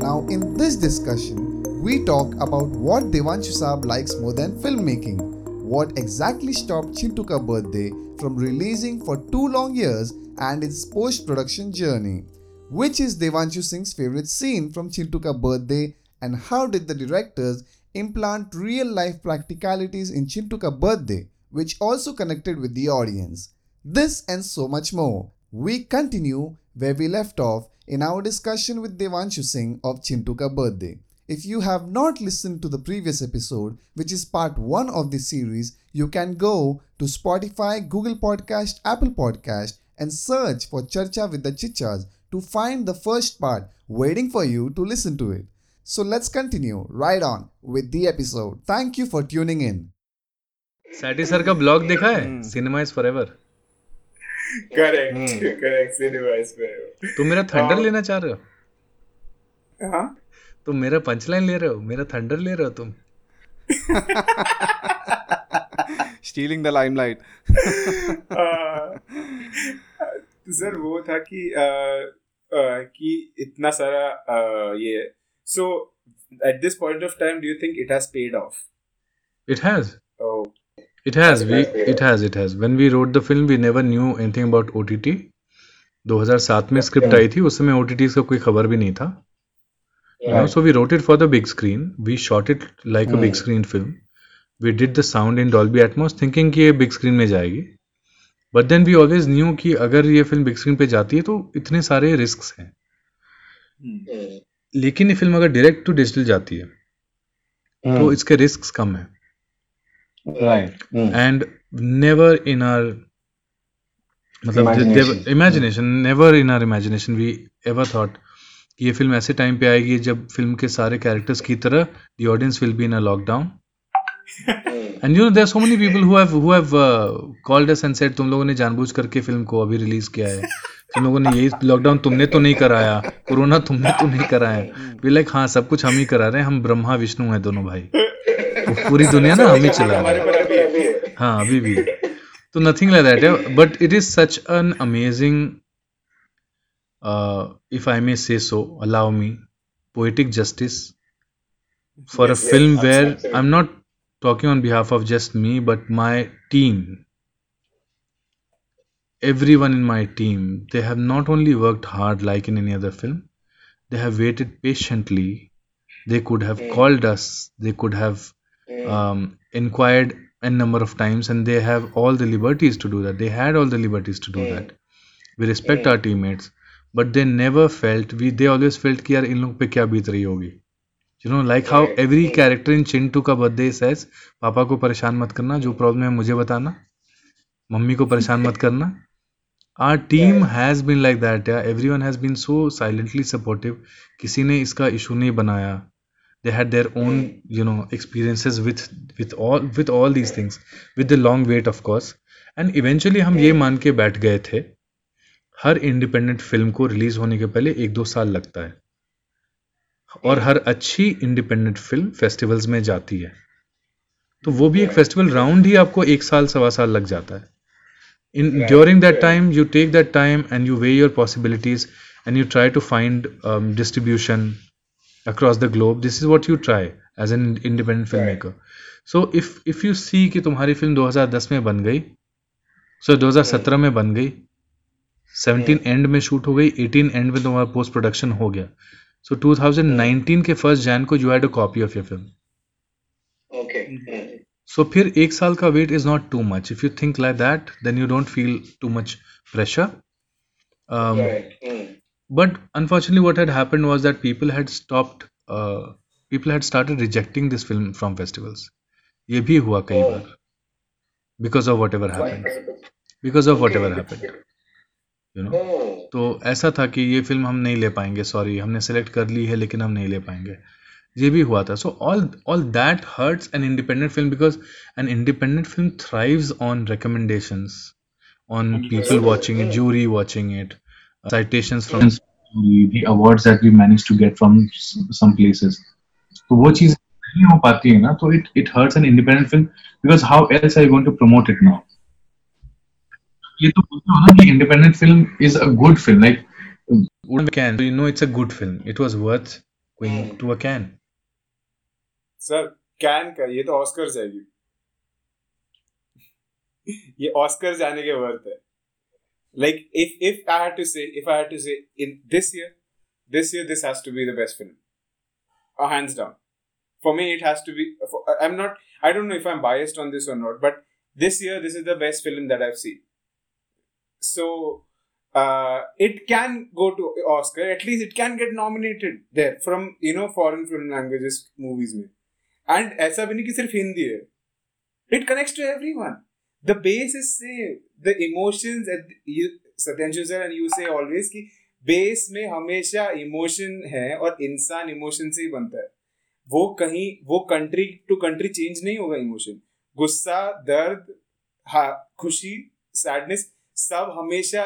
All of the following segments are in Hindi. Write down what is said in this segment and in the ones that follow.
Now, in this discussion, we talk about what Devanshu Saab likes more than filmmaking, what exactly stopped Chintu Ka Birthday from releasing for two long years and its post production journey, which is Devanshu Singh's favorite scene from Chintu Ka Birthday, and how did the directors implant real life practicalities in Chintu Ka Birthday, which also connected with the audience. This and so much more. We continue where we left off in our discussion with Devanshu Singh of Chintu Ka Birthday. If you have not listened to the previous episode, which is part 1 of this series, you can go to Spotify, Google Podcast, Apple Podcast and search for Charcha with the Chichas to find the first part waiting for you to listen to it. So let's continue right on with the episode. Thank you for tuning in. सैटी सर का ब्लॉग देखा है cinema is forever correct correct cinema is पे तुम मेरा थंडर हाँ। लेना चाह रहे हो? हाँ? तुम मेरा पंचलाइन ले रहे हो? मेरा थंडर ले रहे हो तुम? The limelight. तो सर वो था कि अ, अ, कि इतना सारा अ, ये so at this point of time do you think it has paid off it has Oh, it has we it has it has when we wrote the film we never knew anything about OTT 2007 में स्क्रिप्ट आई थी उस समय ओटीटी का कोई खबर भी नहीं था you know so we wrote it for the big screen we shot it like a big screen film we did the sound in dolby atmos thinking कि ये big screen में जाएगी but then we always knew कि अगर ये फ़िल्म big screen पे जाती है तो इतने सारे risks हैं लेकिन ये फ़िल्म अगर डायरेक्ट टू डिजिटल जाती है तो इसके रिस्क कम है right. Hmm. And never in our मतलब imagination never in our imagination we ever thought कि ये फ़िल्म ऐसे टाइम पे आएगी जब फ़िल्म के सारे कैरेक्टर्स की तरह the audience will be in a lockdown and you know there so many people who have who have called us and said तुम लोगों ने जानबूझ करके फ़िल्म को अभी रिलीज़ किया है। तुम लोगों ने यही लॉकडाउन तुमने तो नहीं कराया कोरोना तुमने तो नहीं कराया। वी लाइक हाँ सब कुछ हम ही करा रहे हैं हम ब्रह्मा विष्णु हैं दोनों भाई। पूरी दुनिया ना हमें चला रहा है। हाँ। अभी भी तो nothing like that but it is such an amazing if I may say so allow me poetic justice for a film where I am not talking on behalf of just me but my team every one in my team they have not only worked hard like in any other film they have waited patiently they could have called us they could have um, inquired a number of times and they have all the liberties to do that they had all the liberties to do that we respect our teammates but they never felt we they always felt कि यार इन लोग पे क्या बीत रही होगी you know like how every character in Chintu का birthday says पापा को परेशान मत करना जो प्रॉब्लम है मुझे बताना मम्मी को परेशान मत करना our team has been like that yeah everyone has been so silently supportive किसी ने इसका issue नहीं बनाया they had their own you know experiences with with all with all these things with the long wait of course and eventually हम ये मान के बैठ गए थे हर इंडिपेंडेंट फ़िल्म को रिलीज़ होने के पहले एक दो साल लगता है और हर अच्छी इंडिपेंडेंट फ़िल्म फेस्टिवल्स में जाती है तो वो भी एक फेस्टिवल राउंड ही आपको एक साल सवा साल लग जाता है in during that time you take that time and you weigh your possibilities and you try to find um, distribution across the globe this is what you try as an independent filmmaker so if if you see कि तुम्हारी फ़िल्म 2010 में बन गई so 2017 में बन गई 17 एंड में शूट हो गई 18 एंड में तुम्हारा पोस्ट प्रोडक्शन हो गया so 2019 के फ़र्स्ट जैन को you had a copy of your film okay Hmm. So फिर एक साल का wait is not too much if you think like that then you don't feel too much pressure um, right Hmm. But unfortunately what had happened was that people had stopped uh, people had started rejecting this film from festivals ये भी हुआ कई बार because of whatever happened because of whatever happened you know Oh. तो ऐसा था कि ये फ़िल्म हम नहीं ले पाएँगे सॉरी हमने सेलेक्ट कर ली है लेकिन हम नहीं ले पाएँगे ये भी हुआ था so all all that hurts an independent film because an independent film thrives on recommendations on people watching it jury watching it uh, citations from the, the awards that we managed to get from s- some places. तो वो चीज नहीं हो पाती है ना तो it it hurts an independent film because how else are you going to promote it now? ये तो बोलते हो ना कि independent film is a good film like Wouldn't can. So you know it's a good film. It was worth going to a can. Sir can का ये तो ऑस्कर जाएगी ये ऑस्कर जाने के वर्थ है like if if I had to say if I had to say in this year this year this has to be the best film uh, hands down for me it has to be for, i'm not i don't know if i'm biased on this or not but this year this is the best film that i've seen so uh, it can go to oscar at least it can get nominated there from you know foreign film languages movies में and ऐसा भी नहीं कि सिर्फ हिंदी है it connects to everyone The base is same the emotions and you Satyanshu sir and you say always कि बेस में हमेशा इमोशन है और इंसान इमोशन से ही बनता है। वो कहीं, वो कंट्री टू कंट्री चेंज नहीं होगा इमोशन गुस्सा, दर्द हाँ खुशी सैडनेस सब हमेशा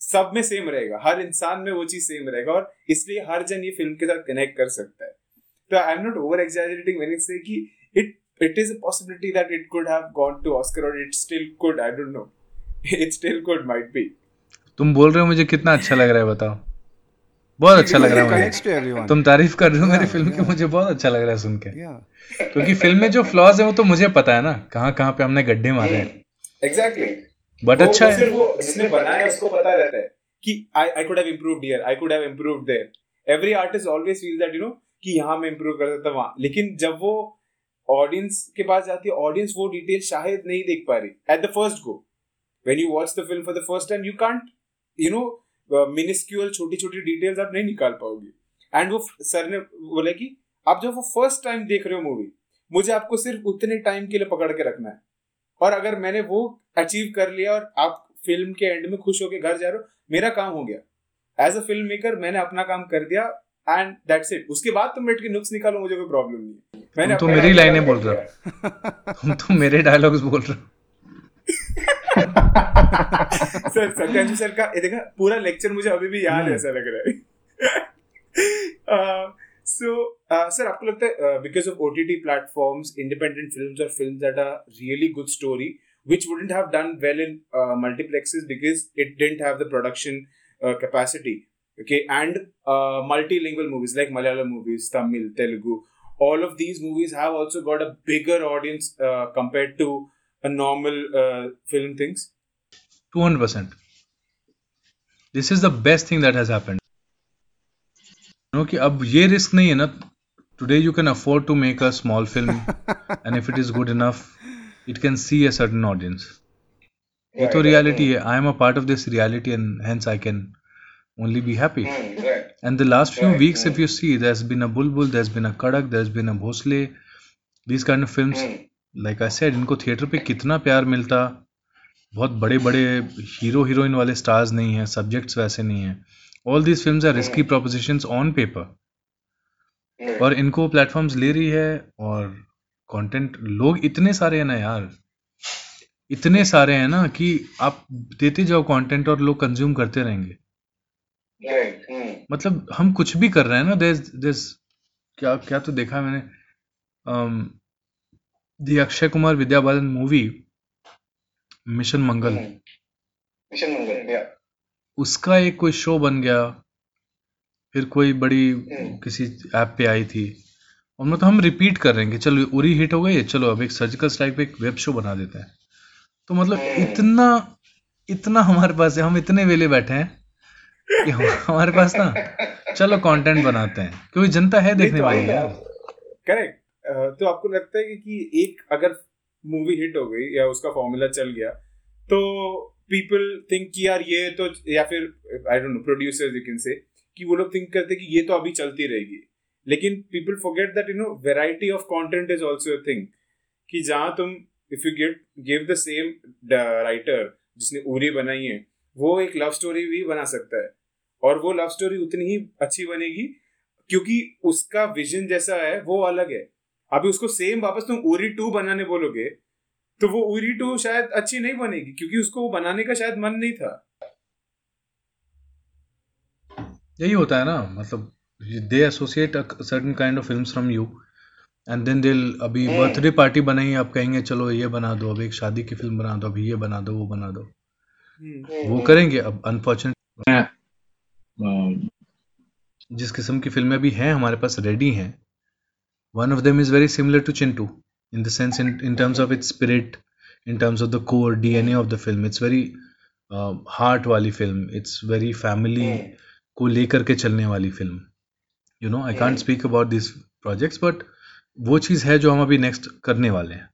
सब में सेम रहेगा। हर इंसान में वो चीज़ सेम रहेगा और इसलिए हर जन ये फ़िल्म के साथ कनेक्ट कर सकता है। तो I am not over exaggerating when say कि it it is a possibility that it could have gone to Oscar और it still could I don't know it still could might be तुम बोल रहे हो मुझे कितना अच्छा लग रहा है बताओ। बहुत अच्छा लग रहा है मुझे। तुम तारीफ़ कर रहे हो मेरी फ़िल्म की मुझे बहुत अच्छा लग रहा है सुन के। क्योंकि फ़िल्म में जो फ्लॉज है वो तो मुझे पता है ना कहाँ कहाँ पे हमने गड्ढे मारे हैं। एग्जैक्टली बट अच्छा है। वो जिसने बनाया उसको पता रहता है कि I I could have improved here I could have improved there every artist always feel that you know कि यहाँ मैं इंप्रूव कर सकता वहाँ। लेकिन जब वो ऑडियंस के पास जाती है ऑडियंस वो डिटेल शायद नहीं देख पा रही। At the first go when you watch the film for the first time you can't you know miniscule छोटी छोटी डिटेल्स आप नहीं निकाल पाओगे। एंड वो सर ने बोला कि, आप जब वो फ़र्स्ट टाइम देख रहे हो मूवी मुझे आपको सिर्फ़ उतने टाइम के लिए पकड़ के रखना है। और अगर मैंने वो अचीव कर लिया और आप फ़िल्म के एंड में खुश होकर घर जा रहे हो, मेरा काम हो गया। एज अ फ़िल्म मेकर मैंने अपना काम कर दिया एंड दैट्स इट उसके बाद तुम बैठ के नुक्स निकालो मुझे कोई प्रॉब्लम नहीं मैंने तुम तो मेरी लाइनें बोल रहे दिया। तुम तो मेरे डायलॉग्स बोल रहे हो। सर सत्यांशु सर का ये देखा पूरा लेक्चर मुझे अभी भी याद है ऐसा लग रहा है। सो सर आपको लगता है because of OTT platforms independent films और films that are really good story which wouldn't have done well in uh, multiplexes because it didn't have the production uh, capacity. okay and uh, multilingual movies like malayalam movies tamil telugu all of these movies have also got a bigger audience uh, compared to a normal uh, film things 200% this is the best thing that has happened you know कि अब ये रिस्क नहीं है ना today you can afford to make a small film and if it is good enough it can see a certain audience ये तो reality है I am a part of this reality and hence I can only be happy Mm, right. and the last few Right, weeks right. if you see there's been a Bulbul there's been a Kadak there's been a Bhosle these kind of films Hmm. like I said इनको थिएटर पे कितना प्यार मिलता बहुत बड़े बड़े हीरो हीरोइन वाले स्टार्स नहीं हैं सब्जेक्ट्स वैसे नहीं हैं all these films are risky propositions on paper Hmm. और इनको प्लेटफॉर्म्स ले रही है और कंटेंट लोग इतने सारे हैं ना यार इतने सारे हैं ना कि आप देते जाओ कंटेंट और लोग कंज्यूम करते रहेंगे Hmm. मतलब हम कुछ भी कर रहे हैं ना देस देस क्या क्या तो देखा है मैंने the Akshay Kumar Vidya Balan movie Mission Mangal Hmm. Mangal, yeah. उसका एक कोई शो बन गया फिर कोई बड़ी हम्म। किसी ऐप पे आई थी और मतलब हम रिपीट कर रहे हैं कि चलो उरी हिट हो गई चलो अब एक सर्जिकल स्ट्राइक पे एक वेब शो बना देते हैं तो मतलब हम्म। इतना इतना हमारे पास है हम इतने वेले बैठे हैं कि हमारे पास ना चलो कंटेंट बनाते हैं। क्योंकि जनता है देखने तो वाली यार करेक्ट तो आपको लगता है कि, कि एक अगर मूवी हिट हो गई या उसका फॉर्मूला चल गया तो पीपल थिंक कि यार ये तो या फिर I don't know producers you can say कि वो लोग थिंक करते कि ये तो अभी चलती रहेगी। लेकिन people forget that you know variety of content is also a thing कि जहाँ तुम if you give give the same writer जिसने उरी बनाई है वो एक लव स्टोरी भी बना सकता है। और वो लव स्टोरी उतनी ही अच्छी बनेगी क्योंकि उसका विजन जैसा है वो अलग है। अभी उसको सेम वापस तुम उरी टू बनाने बोलोगे तो वो उरी टू शायद अच्छी नहीं बनेगी क्योंकि उसको वो बनाने का शायद मन नहीं था। यही होता है ना मतलब they associate certain kind of films from you and then दिल अभी. बर्थडे पार्टी बनाई आप कहेंगे चलो ये बना दो अब एक शादी की फ़िल्म बना दो अभी ये बना दो वो बना दो। वो करेंगे अब अनफॉर्चुनेट um, जिस किस्म की फ़िल्में अभी हैं हमारे पास रेडी हैं। One of them is very similar to Chintu in the sense in in terms of its spirit in terms of the core DNA of the film it's very heart वाली फ़िल्म इट्स वेरी फैमिली को लेकर के चलने वाली film you know I can't speak about this projects but वो चीज़ है जो हम अभी नेक्स्ट करने वाले हैं।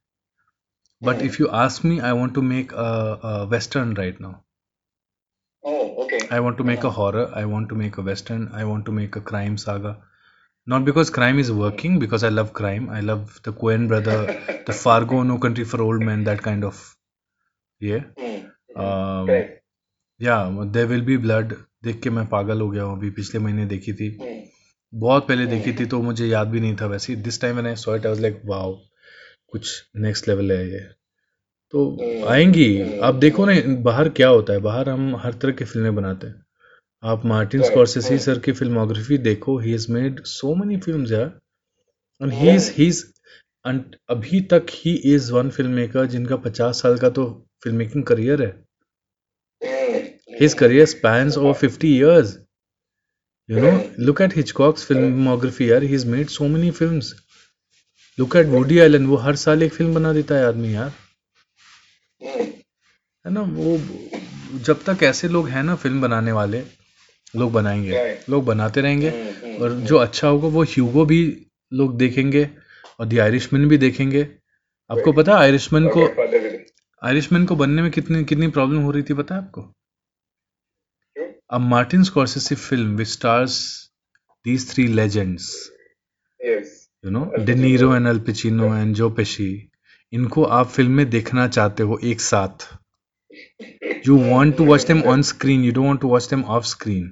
But if you ask me I want to make western right now Oh, okay. I want to make a horror. I want to make a western. I want to make a crime saga. Not because crime is working, because I love crime. I love the Coen brother, the Fargo, No Country for Old Men, that kind of. Yeah. Hmm. Um, yeah, there will be blood. देख के मैं पागल हो गया हूँ अभी पिछले महीने देखी थी Hmm. बहुत पहले देखी थी तो मुझे याद भी नहीं था वैसे दिस टाइम मैंने saw it I was like wow कुछ नेक्स्ट लेवल है ये। तो आएँगी। आप देखो ना बाहर क्या होता है? बाहर हम हर तरह की फ़िल्में बनाते हैं। आप मार्टिन स्कॉर्सेसी सर की फिल्मोग्राफी देखो ही has made so many films यार। And he is he is अभी तक he is one film maker जिनका पचास साल का तो फ़िल्म मेकिंग करियर है his career spans over 50 years you know look at hitchcock's filmography यार। He's made so many films look at woody allen वो हर साल एक फ़िल्म बना देता है आदमी यार. है ना वो जब तक ऐसे लोग हैं ना फ़िल्म बनाने वाले लोग बनाएँगे लोग बनाते रहेंगे Hmm. Hmm. और जो अच्छा होगा वो ह्यूगो भी लोग देखेंगे और द आयरिशमैन भी देखेंगे आपको पता है आयरिशमैन को. आयरिशमैन को बनने में कितनी कितनी प्रॉब्लम हो रही थी पता है आपको? A Martin Scorsese film which stars these three legends, Yes. You know, Al De Pacino. Niro and Al Pacino and Joe Pesci, इनको आप फ़िल्म में देखना चाहते हो एक साथ you want to watch them on screen you don't to watch them off screen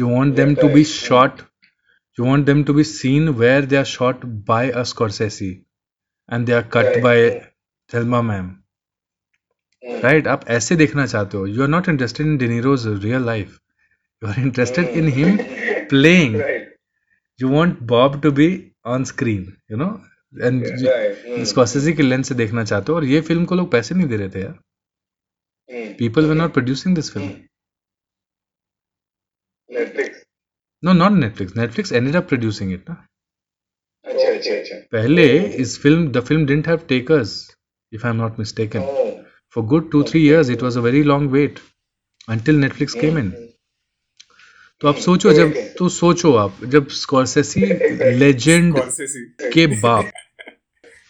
you want them to be shot you want them to be seen where they are shot by a Scorsese and they are cut Right. by Thelma ma'am. Hmm. Right? आप ऐसे देखना चाहते हो you are not interested in De Niro's real life you are interested in him playing. You want Bob to be on screen you know and. Hmm. के लेंस से देखना चाहते हो और ये फ़िल्म को लोग पैसे नहीं दे रहे थे यार। Hmm. People were not producing this film no not Netflix Netflix ended up producing it ना पहले इस film the film didn't have takers if I am not mistaken for good two three years it was a very long wait until netflix came in. तो आप सोचो जब तो सोचो आप जब स्कॉर्सेसी लेजेंड के बाप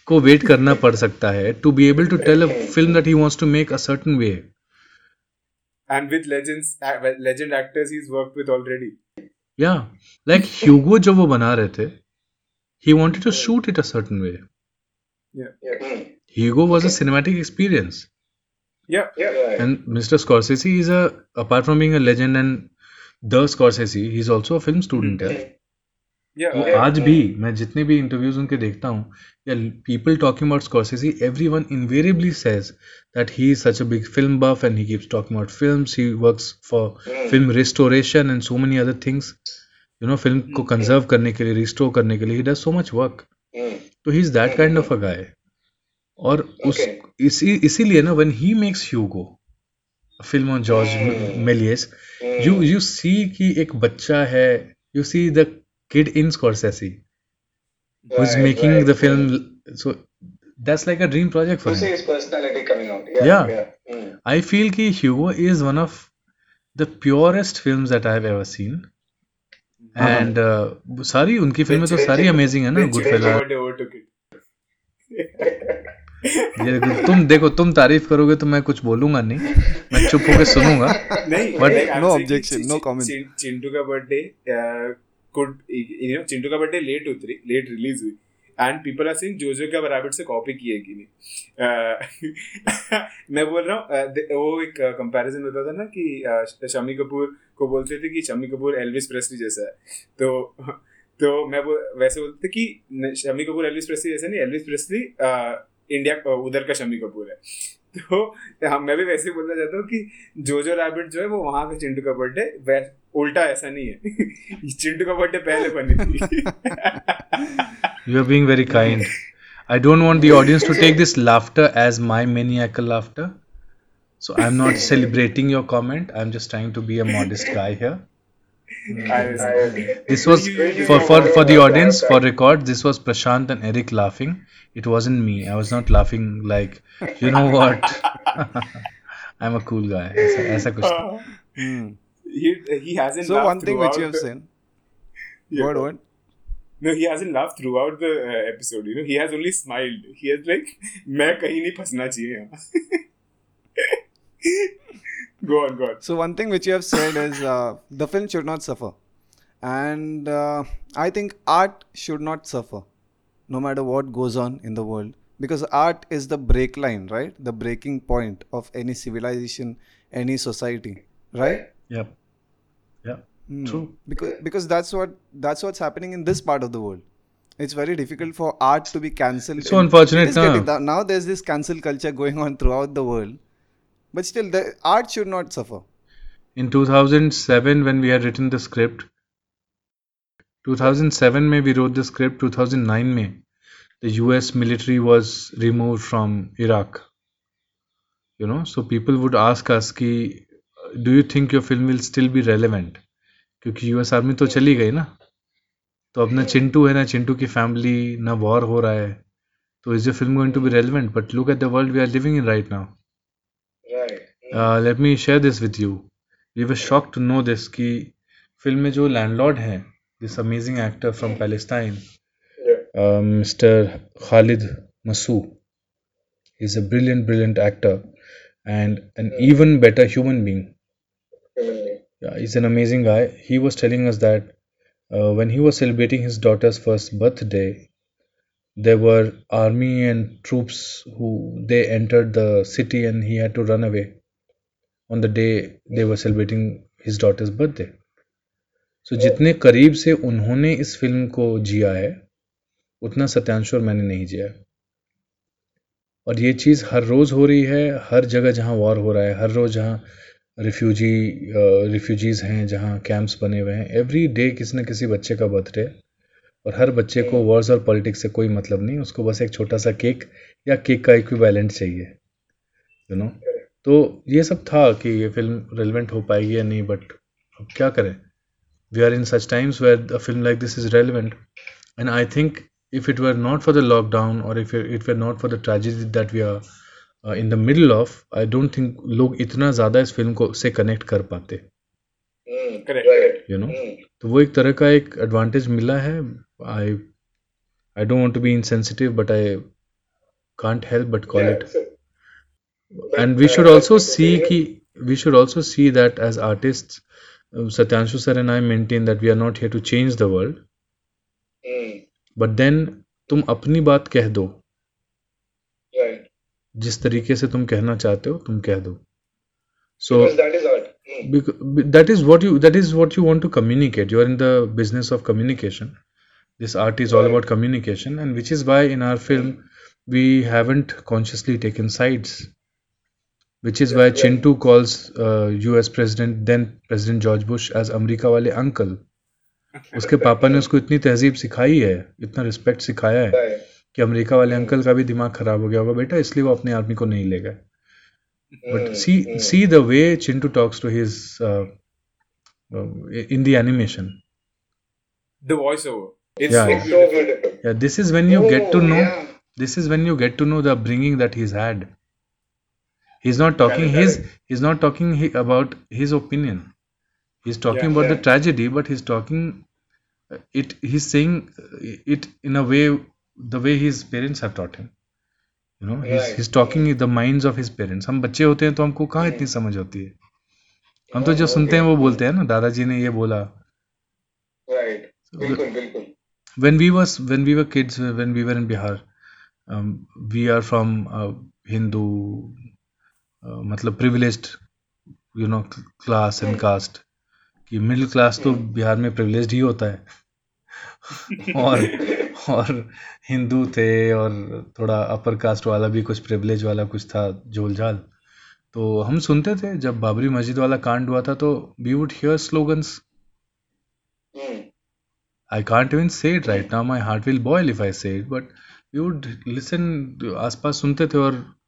को वेट करना पड़ सकता है to be able to tell a film that he wants to make a certain way and with legends legend actors he is work with already या लाइक ह्यूगो जब वो बना रहे थे he wanted to shoot it a certain way या Hugo was a cinematic experience या and Mr Scorsese is a apart from being a legend and Scorsese he student है तो आज भी मैं जितने भी इंटरव्यूज़ उनके देखता हूँ so many other things you know film को hmm. कंजर्व करने के लिए रिस्टोर करने के लिए डज सो मच वर्क तो he is that kind of a guy और उस इसी इसीलिए ना when he makes Hugo film on George Melies. You you see कि एक बच्चा है you see the kid in Scorsese who making the film so that's like a dream project for me या आई फील कि Hugo is one of the purest film that I have ever seen and सारी उनकी फ़िल्में तो सारी अमेजिंग है ना गुड फ़िल्म ये तुम देखो तुम तारीफ़ करोगे तो मैं कुछ बोलूँगा नहीं। मैं चुप होकर सुनूँगा। नहीं But like, I'm no saying objection, कि no Chi- comment. Chi- Chintu का birthday could you know Chintu का बर्थडे लेट उतरी लेट रिलीज़ हुई। And people are saying Jojo का रैबिट से कॉपी की है कि नहीं। Uh, मैं बोल रहा हूँ uh, वो एक कंपैरिजन होता था ना कि uh, शमी कपूर को बोलते थे कि शमी कपूर एल्विस प्रेस्ली जैसा है। तो तो मैं वो वैसे बोलते थे कि शमी कपूर, एलविस प्रेसली जैसे नहीं, एलविस प्रेसली इंडिया उधर का शमी कपूर है। तो हम, मैं भी वैसे ही बोलना चाहता हूँ कि जो जो रैबिट जो है वो वहाँ का चिंटू का बर्थडे उल्टा ऐसा नहीं है। चिंटू का बर्थडे पहले बनी थी। You are being very kind I don't want the audience to take this laughter as my many I laughter so I am not celebrating your comment I am just trying to be a modest guy here I- This was for for for the audience for record. This was Prashant and Eric laughing. It wasn't me. I was not laughing like you know what. I'm a cool guy. ऐसा ऐसा कुछ नहीं. Hmm. he he hasn't. So laughed one thing which you have throughout the- said. Yeah. What what? No, he hasn't laughed throughout the uh, episode. You know, he has only smiled. He has like, मैं कहीं नहीं फंसना चाहिए यहाँ." go on, go on. So one thing which you have said is uh, the film should not suffer, and uh, I think art should not suffer, no matter what goes on in the world, because art is the break line, right? The breaking point of any civilization, any society, right? Yep. Yeah. Hmm. True. Because because that's what that's what's happening in this part of the world. It's very difficult for art to be cancelled. So in- unfortunate, it is getting now there's this cancel culture going on throughout the world, but still, the art should not suffer. In 2007, when we had written the script, 2007 में we wrote the script. 2009 में the U.S. military was removed from Iraq. You know, so people would ask us कि do you think your film will still be relevant? क्योंकि यूएस आर्मी तो चली गई ना तो अब ना चिंटू है ना चिंटू की फैमिली ना वॉर हो रहा है तो is the film going to be relevant but look at the world we are living in right now Right. uh, let me share this with you. We were shocked to know this कि फिल्म में जो लैंडलॉर्ड है this amazing actor from Palestine, Yeah. uh, Mr. Khalid Masou, he's a brilliant, brilliant actor and an even better human being. Human being. Yeah, he's an amazing guy. He was telling us that uh, when he was celebrating his daughter's first birthday, there were army and troops who they entered the city and he had to run away On the day they were celebrating his daughter's birthday. So, जितने करीब से उन्होंने इस फ़िल्म को जिया है, उतना सत्यांशु और मैंने नहीं जिया है। और ये चीज़ हर रोज़ हो रही है, हर जगह जहाँ वॉर हो रहा है, हर रोज़ जहाँ रिफ्यूजी रिफ्यूजीज़ हैं, जहाँ कैंप्स बने हुए हैं एवरी डे किसी न किसी बच्चे का बर्थडे और हर बच्चे को वॉर्स और पॉलिटिक्स से कोई मतलब नहीं, उसको बस एक छोटा सा केक या केक का इक्विवेलेंट चाहिए यू नो तो ये सब था कि ये फ़िल्म रेलिवेंट हो पाएगी या नहीं बट अब क्या करें? We are in such times where the film like this is relevant and I think if it were not for the lockdown और if it were not for the tragedy that we are in the middle of I don't think लोग इतना ज़्यादा इस फ़िल्म को से कनेक्ट कर पाते। hmm, you know hmm. तो वो एक तरह का एक एडवांटेज मिला है। I I don't want to be insensitive but I can't help but call it and we uh, should also that's see okay. ki, we should also see that as artists uh, satyanshu sir and i maintain that we are not here to change the world Hmm. but then तुम अपनी बात कह दो Right. जिस तरीके से तुम कहना चाहते हो तुम कह दो so Because that is art. Hmm. bec- that is what you that is what you want to communicate you are in the business of communication this art is all Right. about communication and which is why in Which is why chintu calls uh, us president then president george bush as America वाले अंकल उसके पापा ने उसको इतनी तहजीब सिखाई है इतना रिस्पेक्ट सिखाया है. कि अमेरिका वाले अंकल का भी दिमाग खराब हो गया होगा बेटा इसलिए वो अपने आदमी को नहीं ले गए but Hmm. see Hmm. see the way chintu talks to his uh, uh, in the animation The voiceover. It's Yeah. so beautiful. yeah this is when you get to Oh, know yeah. this is when you get to know the upbringing that he's had he's not talking Correct, his he's not talking he, about his opinion he's talking Yeah, about the yeah. tragedy but he's talking uh, it he's saying uh, it in a way the way his parents have taught him you know he's, Right. he's talking in the minds of his parents हम बच्चे होते हैं तो हमको कहाँ इतनी समझ होती है हम तो जो Oh, सुनते हैं okay. वो बोलते हैं ना दादाजी ने ये बोला Right. बिल्कुल बिल्कुल when we was when we were kids uh, when we were in Bihar um, we are from uh, Hindu uh, मतलब privilege you know class and caste कि मिडिल क्लास तो बिहार में प्रिविलेज ही होता है। और और हिंदू थे और थोड़ा अपर कास्ट वाला भी कुछ प्रिविलेज वाला कुछ था झोलझाल। तो हम सुनते थे जब बाबरी मस्जिद वाला कांड हुआ था तो we would hear slogans I can't even say right now my heart will boil if I say but we would listen आसपास सुनते थे और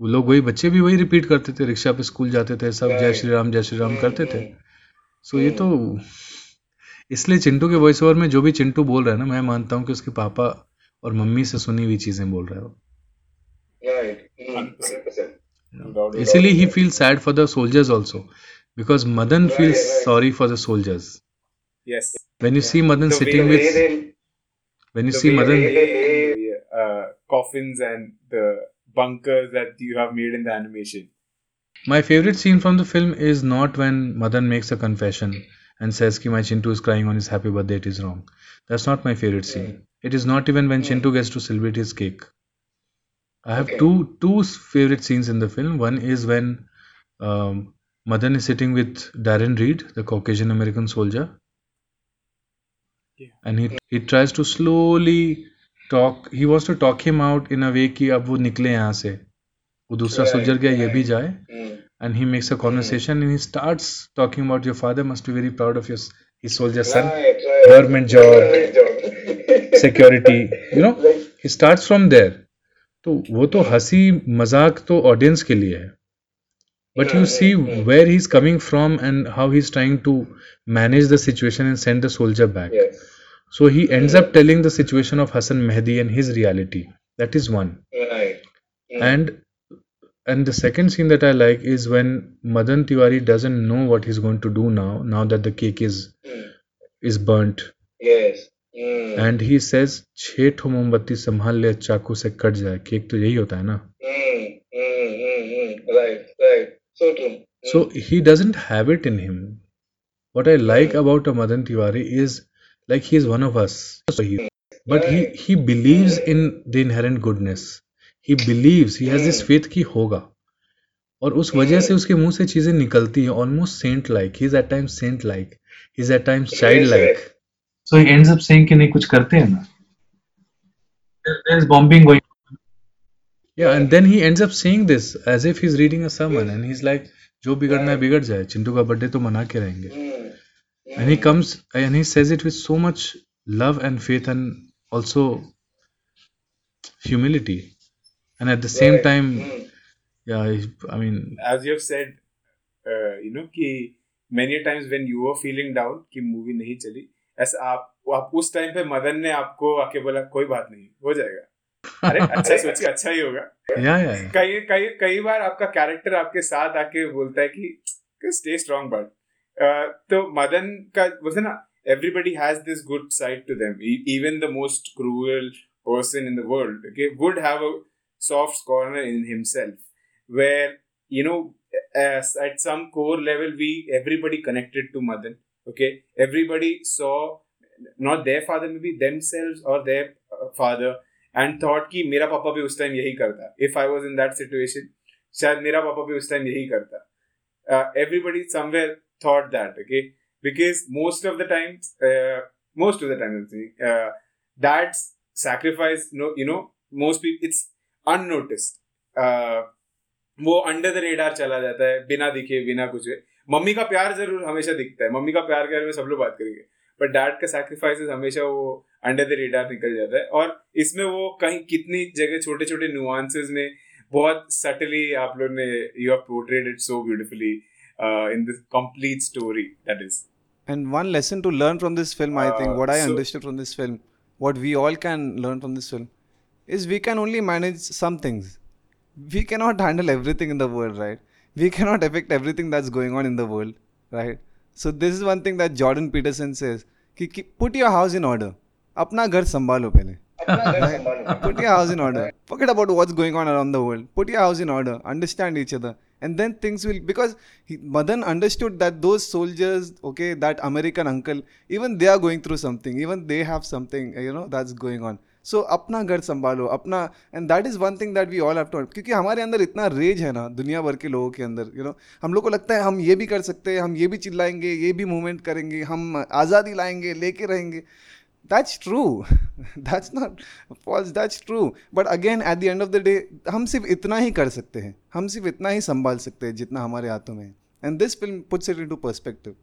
वो लोग वही बच्चे भी वही रिपीट करते थे रिक्शा पे स्कूल जाते थे सब जय श्री राम जय श्री राम करते थे सो ये तो इसलिए चिंटू के वॉइस ओवर में जो भी चिंटू बोल रहा है ना मैं मानता हूँ कि उसके पापा और मम्मी से सुनी हुई चीज़ें बोल रहा है वो. Mm, 100%. No doubt. इसीलिए he feel sad for the soldiers also because Madan Right, right. Sorry for the soldiers Yes. when you see madan The sitting way with they, when you see madan they uh, coffins and the bunkers that you have made in the animation. my favorite scene from the film is not when madan makes a confession and says ki my chintu is crying on his happy birthday it is wrong. That's not my favorite scene. It is not even when chintu gets to celebrate his cake. I have Okay. two two favorite scenes in the film. One is when um, madan is sitting with darren reed the caucasian american soldier. Yeah. and he he tries to slowly talk he was to talk him out in a way कि अब वो निकले यहाँ से। वो दूसरा right, सुलझर गया right. ये भी जाए। And he makes a conversation in he start talking about your father must be very proud of your he soldier son government job security you know he start from there तो वो तो हँसी मज़ाक तो ऑडियंस के लिए है। But you see where he is coming from and how he is trying to manage the situation and send the soldier back so he ends up telling the situation of Hassan Mehdi and his reality that is one Right. Mm, and and the second scene that i like is when madan tiwari doesn't know what he's going to do now now that the cake is mm, is burnt yes. Mm, and he says छह ठो मोमबत्ती संभाल ले चाकू से कट जाए केक तो यही होता है ना mm, mm, mm, mm. Right, right. So true. Mm, so he doesn't have it in him what i like like he is one of us. So he, he he believes in the inherent goodness. He believes he has this faith ki hoga और उस वजह से उसके मुँह से चीज़ें निकलती है almost saint like he at times saint like he at times child like so he ends up saying कि नहीं कुछ करते हैं ना। देयर इज़ बॉम्बिंग गोइंग या and then he ends up saying this as if he is reading a sermon and he is like जो बिगड़ना है बिगड़ जाए चिंटू का बर्थडे तो मना के रहेंगे. Hmm. And he comes and he says it with so much love and faith and also humility and at the same Right. time mm, yeah I- mean As you have said, uh, you know कि many times when you were feeling down कि मूवी नहीं चली ऐसा आप आप उस टाइम पे मदन ने आपको आके बोला कोई बात नहीं हो जाएगा अरे अच्छा सोचिए अच्छा ही होगा yeah yeah, yeah. कई कई कई बार आपका कैरेक्टर आपके साथ आके बोलता है कि स्टे स्ट्रॉन्ग बट तो मदन का वो ना everybody has this good side to them even the most cruel person in the world okay would have a soft corner in himself where you know at some core level we everybody connected to Madan okay everybody saw not their father maybe them और देयर फादर एंड थॉट कि मेरा पापा भी उस टाइम यही करता if I was in that situation शायद मेरा पापा भी उस टाइम यही करता everybody somewhere thought that okay? Because most of the times uh, most of the time uh, dad's sacrifice no you know most people it's unnoticed. Uh, वो अंडर द रेडार चला जाता है बिना दिखे बिना कुछ। मम्मी का प्यार ज़रूर हमेशा दिखता है। मम्मी का प्यार के बारे में सब लोग बात करेंगे। बट डैड का सैक्रिफाइसेस हमेशा वो अंडर द रेडार निकल जाता है। और इसमें वो कहीं कितनी जगह छोटे छोटे नुआंसेस में बहुत सटली आप लोग ने you have portrayed it so beautifully In this complete story that is And one lesson to learn from this film, I think, Uh, what I so- understood from this film, what we all can learn from this film, is we can only manage some things. We cannot handle everything in the world, right? We cannot affect everything that's going on in the world, right? So this is one thing that Jordan Peterson says: कि, कि put your house in order. अपना घर संभालो पहले. अपना घर संभालो Put your house in order. Forget about what's going on around the world. Put your house in order. Understand each other. And then things will because he, Madan understood that those soldiers, okay, that American uncle, even they are going through something. Even they have something, you know, that's going on. सो अपना घर संभालो अपना and that is one thing that we all have to क्योंकि हमारे अंदर इतना रेज है ना दुनिया भर के लोगों के अंदर यू नो हम लोग को लगता है हम ये भी कर सकते हैं हम ये भी चिल्लाएँगे ये भी मूवमेंट करेंगे हम आज़ादी लाएँगे लेके रहेंगे that's true that's not false that's true but again at the end of the day हम सिर्फ़ इतना ही कर सकते हैं हम सिर्फ़ इतना ही संभाल सकते हैं जितना हमारे हाथों में है and this film puts it into perspective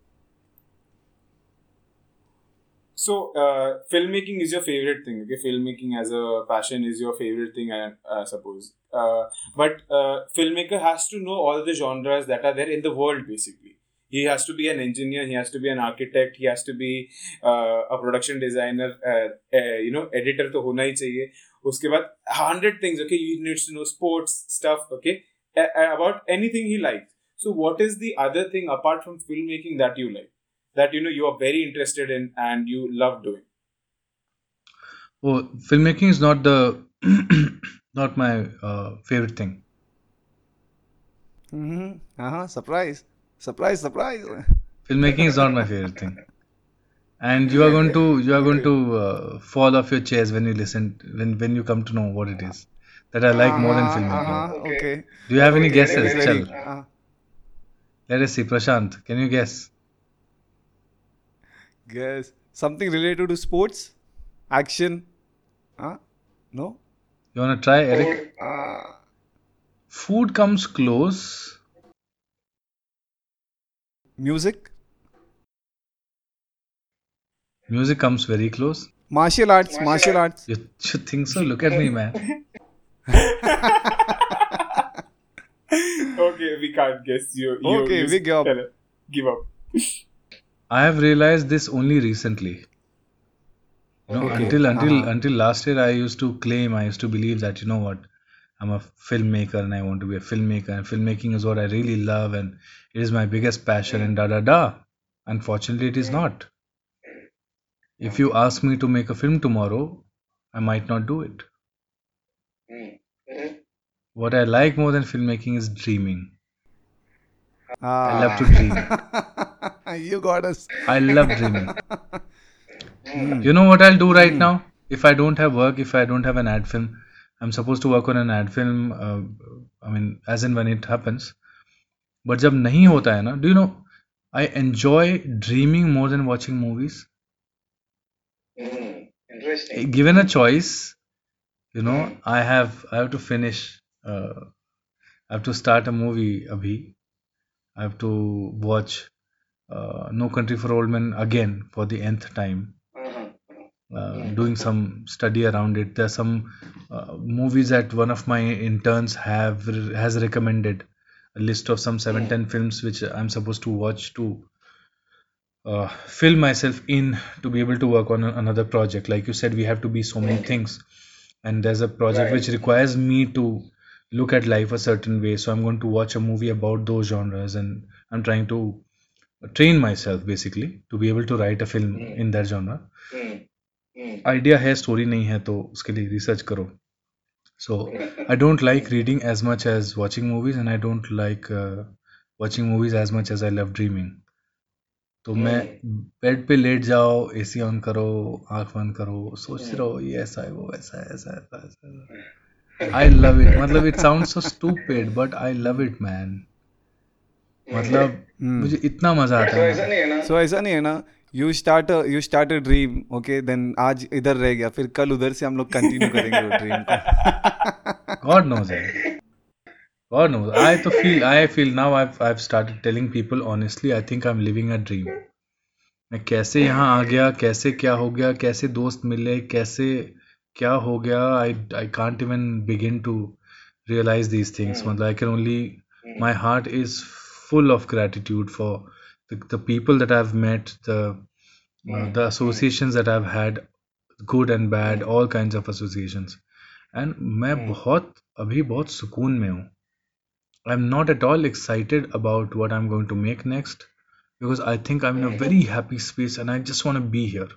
So, uh, filmmaking is your favorite thing. Okay, filmmaking as a passion is your favorite thing, I, I suppose. Uh, but uh, filmmaker has to know all the genres that are there in the world. Basically, he has to be an engineer. He has to be an architect. He has to be uh, a production designer. Uh, uh, you know, editor तो होना ही चाहिए. उसके बाद hundred things. Okay, you needs to know sports stuff. Okay, a- a- about anything he likes. So, what is the other thing apart from filmmaking that you like? That you know you are very interested in and you love doing. Oh, filmmaking is not the not my uh, favorite thing. Mm-hmm. Uh-huh. Surprise. Surprise, surprise. Filmmaking is not my favorite thing. And you are going to you are going to uh, fall off your chairs when you listen when when you come to know what it is that I like more than Uh-huh, filmmaking. uh-huh, okay. Do you have any guesses? It's Chal. ready. Uh, Let us see. Prashant, can you guess? guess something related to sports, action. Huh? No. You wanna try, Eric? Uh, Food comes close. Music, Music comes very close. martial arts, martial arts. You should think so. Look at me, man. okay, we can't guess. You. you Okay, you we give up. Give up. I have realized this only recently. You know, Okay. until until Uh-huh. until last year, I used to claim, I used to believe that you know what, I'm a filmmaker and I want to be a filmmaker, and filmmaking is what I really love, and it is my biggest passion, and da da da. Unfortunately, it is not. If you ask me to make a film tomorrow, I might not do it. Hmm. Mm-hmm. What I like more than filmmaking is dreaming. Ah. I love to dream. Ah. you got us. I love dreaming. Hmm. You know what I'll do right hmm. now? If I don't have work, if I don't have an ad film, I'm supposed to work on an ad film. Uh, I mean, as and when it happens. But जब नहीं होता है ना, do you know? I enjoy dreaming more than watching movies. Interesting. Given a choice, you know, I have I have to finish. Uh, I have to start a movie. Abhi, I have to watch uh, No Country for Old Men again for the nth time. uh, doing some study around it. There are some uh, movies that one of my interns have has recommended a list of some seven ten films which I'm supposed to watch to uh, fill myself in to be able to work on another project. Like you said, we have to be so many things, and there's a project which requires me to look at life a certain way. So I'm going to watch a movie about those genres, and I'm trying to train myself basically to be able to write a film in that genre. Idea है स्टोरी नहीं है तो उसके लिए रिसर्च करो। So I don't like reading as much as watching movies and I don't like watching movies as much as I love dreaming तो मैं बेड पे लेट जाओ एसी ऑन करो आँख बंद करो सोचते रहो ये ऐसा है वो वैसा है ऐसा है ऐसा ऐसा आई लव इट मतलब it sound so stupid but I love it man मतलब मुझे इतना मज़ा आता तो है। सो ऐसा नहीं है ना you start you start a dream okay then आज इधर रह गया फिर कल उधर से हम लोग कंटिन्यू करेंगे वो ड्रीम को God knows it. God knows. I to feel. I feel now. I've I've started telling people honestly. I think I'm living a dream. मैं कैसे यहाँ आ गया कैसे क्या हो गया कैसे दोस्त मिले कैसे क्या हो गया I I can't even begin to realise these things मतलब I can only my heart is full of gratitude for the, the people that I've met, the uh, the associations that I've had, good and bad, all kinds of associations. And मैं बहुत अभी बहुत सुकून में हूँ. I'm not at all excited about what I'm going to make next because I think I'm in a very happy space and I just want to be here.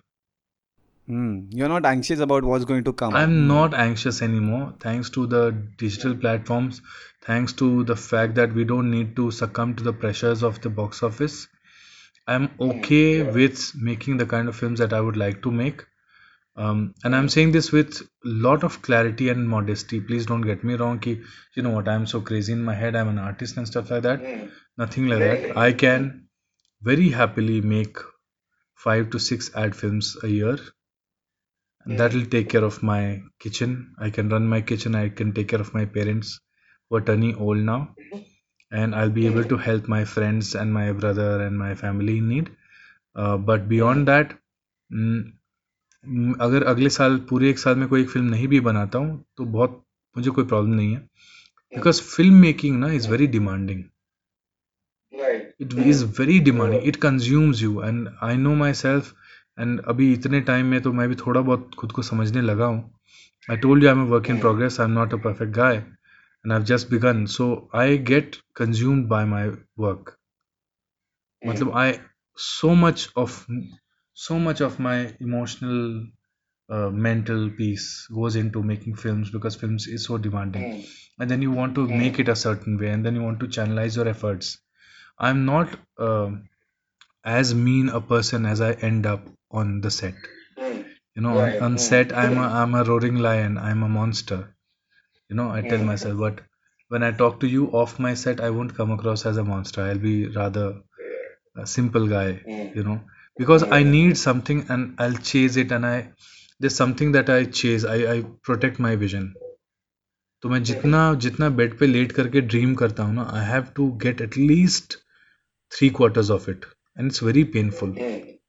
Hmm. You're not anxious about what's going to come. I'm not anxious anymore thanks to the digital platforms, thanks to the fact that we don't need to succumb to the pressures of the box office. I'm hmm, okay with making the kind of films that I would like to make. Um, and I'm hmm. saying this with a lot of clarity and modesty. Please don't get me wrong. Ki, you know what? I'm so crazy in my head. I'm an artist and stuff like that. Hmm. Nothing like that. I can very happily make five to six ad films a year and that will take care of my kitchen i can run my kitchen i can take care of my parents who are turning old now and i'll be able to help my friends and my brother and my family in need uh, but beyond that hmm, hmm, अगर अगले साल पूरे एक साल में कोई एक फ़िल्म नहीं भी बनाता हूँ तो बहुत मुझे कोई प्रॉब्लम नहीं है बिकॉज़ फ़िल्म मेकिंग ना is very demanding Right. it is very demanding it consumes you and i know myself and अभी इतने टाइम में तो मैं भी थोड़ा बहुत खुद को समझने लगा हूँ I told you I'm a work in progress I'm not a perfect guy and I've just begun. So I get consumed by my work. Hmm. I so much of so much of my emotional uh, mental peace goes into making films because films is so demanding. Hmm. And then you want to hmm. make it a certain way and then you want to channelize your efforts. I'm not uh, as mean a person as i end up on the set. You know yeah, on, on set i'm a i'm a roaring lion. I'm a monster you know i tell myself but when i talk to you off my set i won't come across as a monster i'll be rather a simple guy you know because i need something and i'll chase it and i there's something that i chase i i protect my vision तो मैं जितना जितना बेड पे लेट करके ड्रीम करता हूँ ना I have to get at least three quarters of it and it's very painful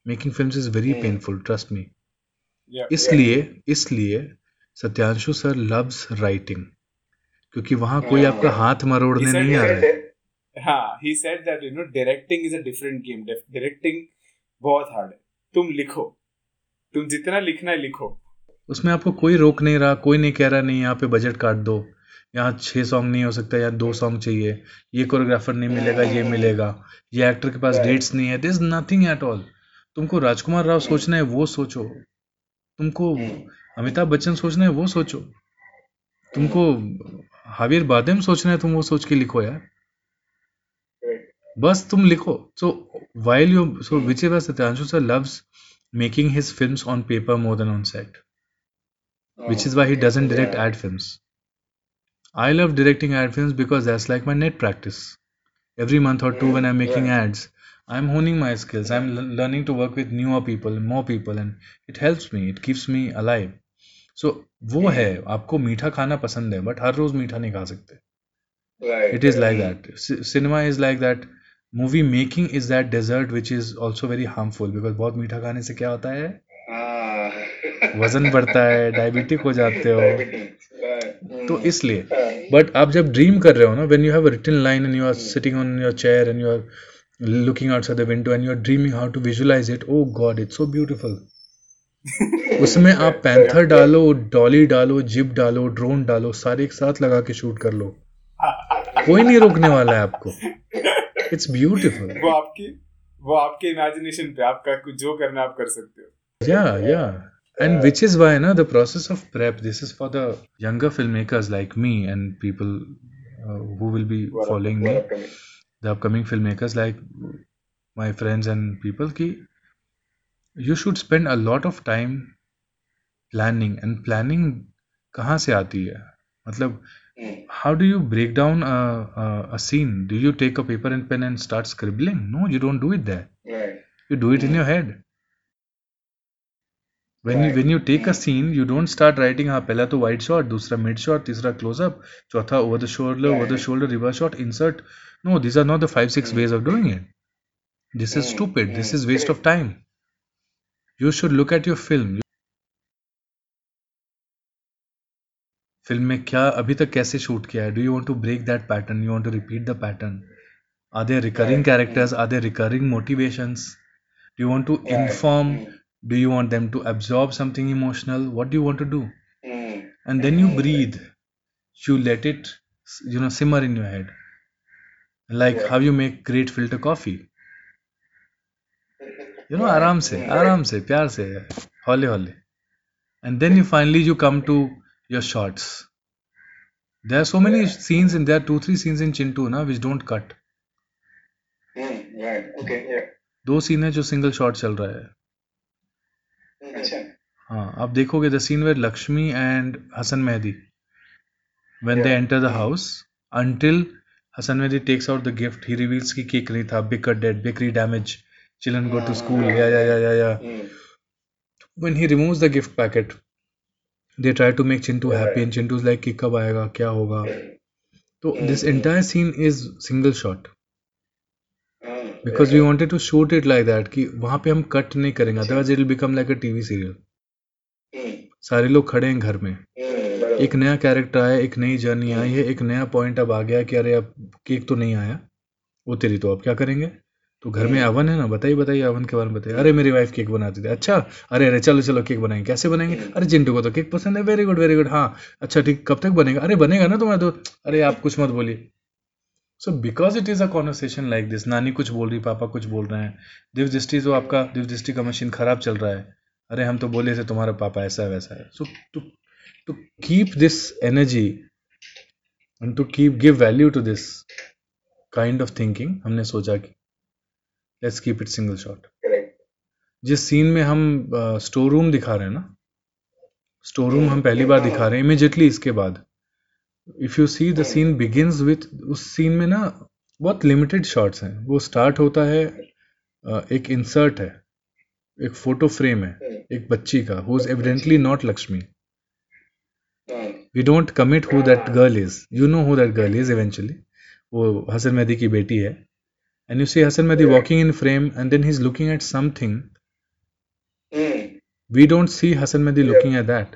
making films is very painful trust me Yeah. इसलिए इसलिए सत्यांशु सर लव्स राइटिंग क्योंकि वहाँ कोई आपका हाथ मरोड़ने नहीं आ रहा है। हाँ। said that you know directing is a different game. Dif- directing बहुत हार्ड है। तुम लिखो। तुम जितना लिखना है लिखो। उसमें आपको कोई रोक नहीं रहा कोई नहीं कह रहा नहीं यहाँ पे बजट काट दो। यहाँ छः सॉन्ग नहीं हो सकता यहाँ दो सॉन्ग चाहिए। ये कोरियोग्राफर नहीं मिलेगा ये मिलेगा। ये एक्टर के पास डेट्स नहीं है। दिस नथिंग एट ऑल तुमको राजकुमार राव सोचना है वो सोचो। तुमको अमिताभ बच्चन सोचना है वो सोचो। तुमको हावीर बादेम सोच रहे हैं तुम वो सोच के लिखो यार। बस तुम लिखो। So while you so whichever Satyanshu sir loves making his film on paper more than on set which is why doesn't direct ad film I love directing ad film because that's like my net practice every month और two one I am making ads I am honing my skills I am learning to work with new uh people more people and it helps me it keeps So वो है आपको मीठा खाना पसंद है बट हर रोज मीठा नहीं खा सकते। It is like that cinema is like that movie making is that dessert which is also very also because बहुत मीठा खाने से क्या होता है? Ah. वज़न बढ़ता है डायबिटिक हो जाते हो। तो इसलिए बट आप जब ड्रीम कर रहे हो ना when you have written line and you are sitting on your chair and you are looking outside the window and you are dreaming how to visualise it oh God it's so beautiful उसमें आप पैंथर डालो डॉली डालो जिप डालो ड्रोन डालो सारे एक साथ लगा के शूट कर लो। कोई नहीं रोकने वाला है आपको। इट्स ब्यूटीफुल वो आपकी वो आपके इमेजिनेशन पे आपका कुछ जो करना आप कर सकते हो। Yeah yeah and which is why ना the process of prep this is for the younger film makers like me and people who will be following me the upcoming film makers like my friends and people की you should spend a lot of time planning and planning कहाँ से आती है मतलब how do you break down a, a, a scene do you take a paper and pen and start scribbling no you don't do it there Right. you do it in your head when you when you take a scene you don't start writing हाँ पहला तो wide shot दूसरा mid shot तीसरा close up चौथा over the shoulder over the shoulder reverse shot insert no these are not the five six ways of doing it this is stupid this is waste of time you should look at your film film में क्या अभी तक कैसे शूट किया है do you want to break that pattern you want to repeat the pattern are there recurring characters are there recurring motivations do you want to inform do you want them to absorb something emotional what do you want to do Mm. and then you breathe you let it you know simmer in your head like how you make great filter coffee you know आराम से आराम से प्यार से हौले हौले। And then you finally you come to your shorts there are so many scenes in there two three scenes in Chintu ना विच डोंट कट दो सीन है जो सिंगल शॉट चल रहा है। अच्छा। हाँ आप देखोगे the scene where Lakshmi and Hasan Mehdi when they enter the house until Hasan Mehdi takes out the gift he reveals की केक नहीं था बिकट डेड बिकरी damage children go to school yeah yeah yeah yeah yeah Mm. when he removes the gift packet they try to make Chintu happy and Chintu's like कि कब आएगा क्या होगा तो this entire scene is single shot Hmm. Because we wanted to shoot it like that कि वहाँ पे हम कट नहीं करेंगे otherwise it will become like a TV serial Hmm. सारे लोग खड़े हैं घर में Hmm. एक नया कैरेक्टर आया एक नई जर्नी आई है एक नया पॉइंट अब आ गया कि अरे अब केक तो नहीं आया वो तेरी तो अब क्या करेंगे तो घर में अवन है ना? बताइए बताइए अवन के बारे में बताइए। अरे मेरी वाइफ केक बनाती थी अच्छा अरे अरे चलो चलो केक बनाएँगे। कैसे बनाएँगे? अरे जिंटू को तो केक पसंद है। वेरी गुड वेरी गुड हाँ अच्छा ठीक कब तक बनेगा? अरे बनेगा ना तुम्हारा तो। अरे आप कुछ मत बोलिए। So because it is a conversation like this नानी कुछ बोल रही पापा कुछ बोल रहे हैं। दिव दृष्टि तो आपका दिव दृष्टि का मशीन खराब चल रहा है। अरे हम तो बोले थे तुम्हारा पापा ऐसा है वैसा है। So to to keep this energy and to keep give value to this kind of thinking हमने सोचा कि let's keep it single shot जिस सीन में हम स्टोर uh, रूम दिखा रहे हैं ना स्टोर रूम हम पहली बार दिखा रहे हैं इमिजिएटली इसके बाद। If you see the scene begins with उस सीन में ना बहुत लिमिटेड शॉट्स हैं। वो स्टार्ट होता है एक इंसर्ट है एक फ़ोटो फ्रेम है एक बच्ची का who is evidently not Lakshmi. We don't commit who that girl is you know who that girl is eventually वो हसन मेहदी की बेटी है। And you see Hasan Mehdi walking in frame and then he is looking at something Hmm. We don't see Hasan Mehdi looking at that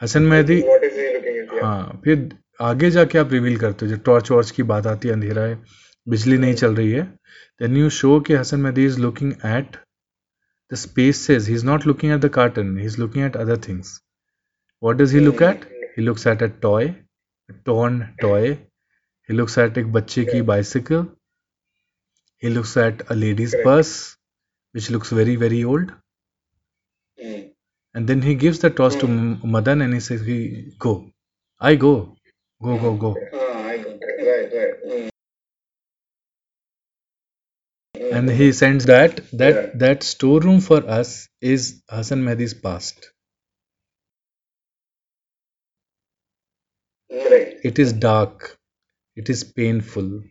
Hasan Mehdi What is he looking at? Yeah. हाँ फिर आगे जाके आप रिवील करते हो जब टॉर्च वॉर्च की बात आती है अंधेरा है बिजली नहीं चल रही है देन यू शो कि Hasan Mehdi is looking at the spaces he is not looking at the carton he is looking at other things what does he look at? He looks at a toy a torn toy. He looks एक बच्चे की bicycle. He looks at a lady's purse which looks very very old Hmm. and then he gives the toss to M- madan and he says he go i go go go go Ah, I got. Right, right. Hmm. and he sends that that Yeah. that storeroom for us is hassan mehdi's past Correct. it is dark it is painful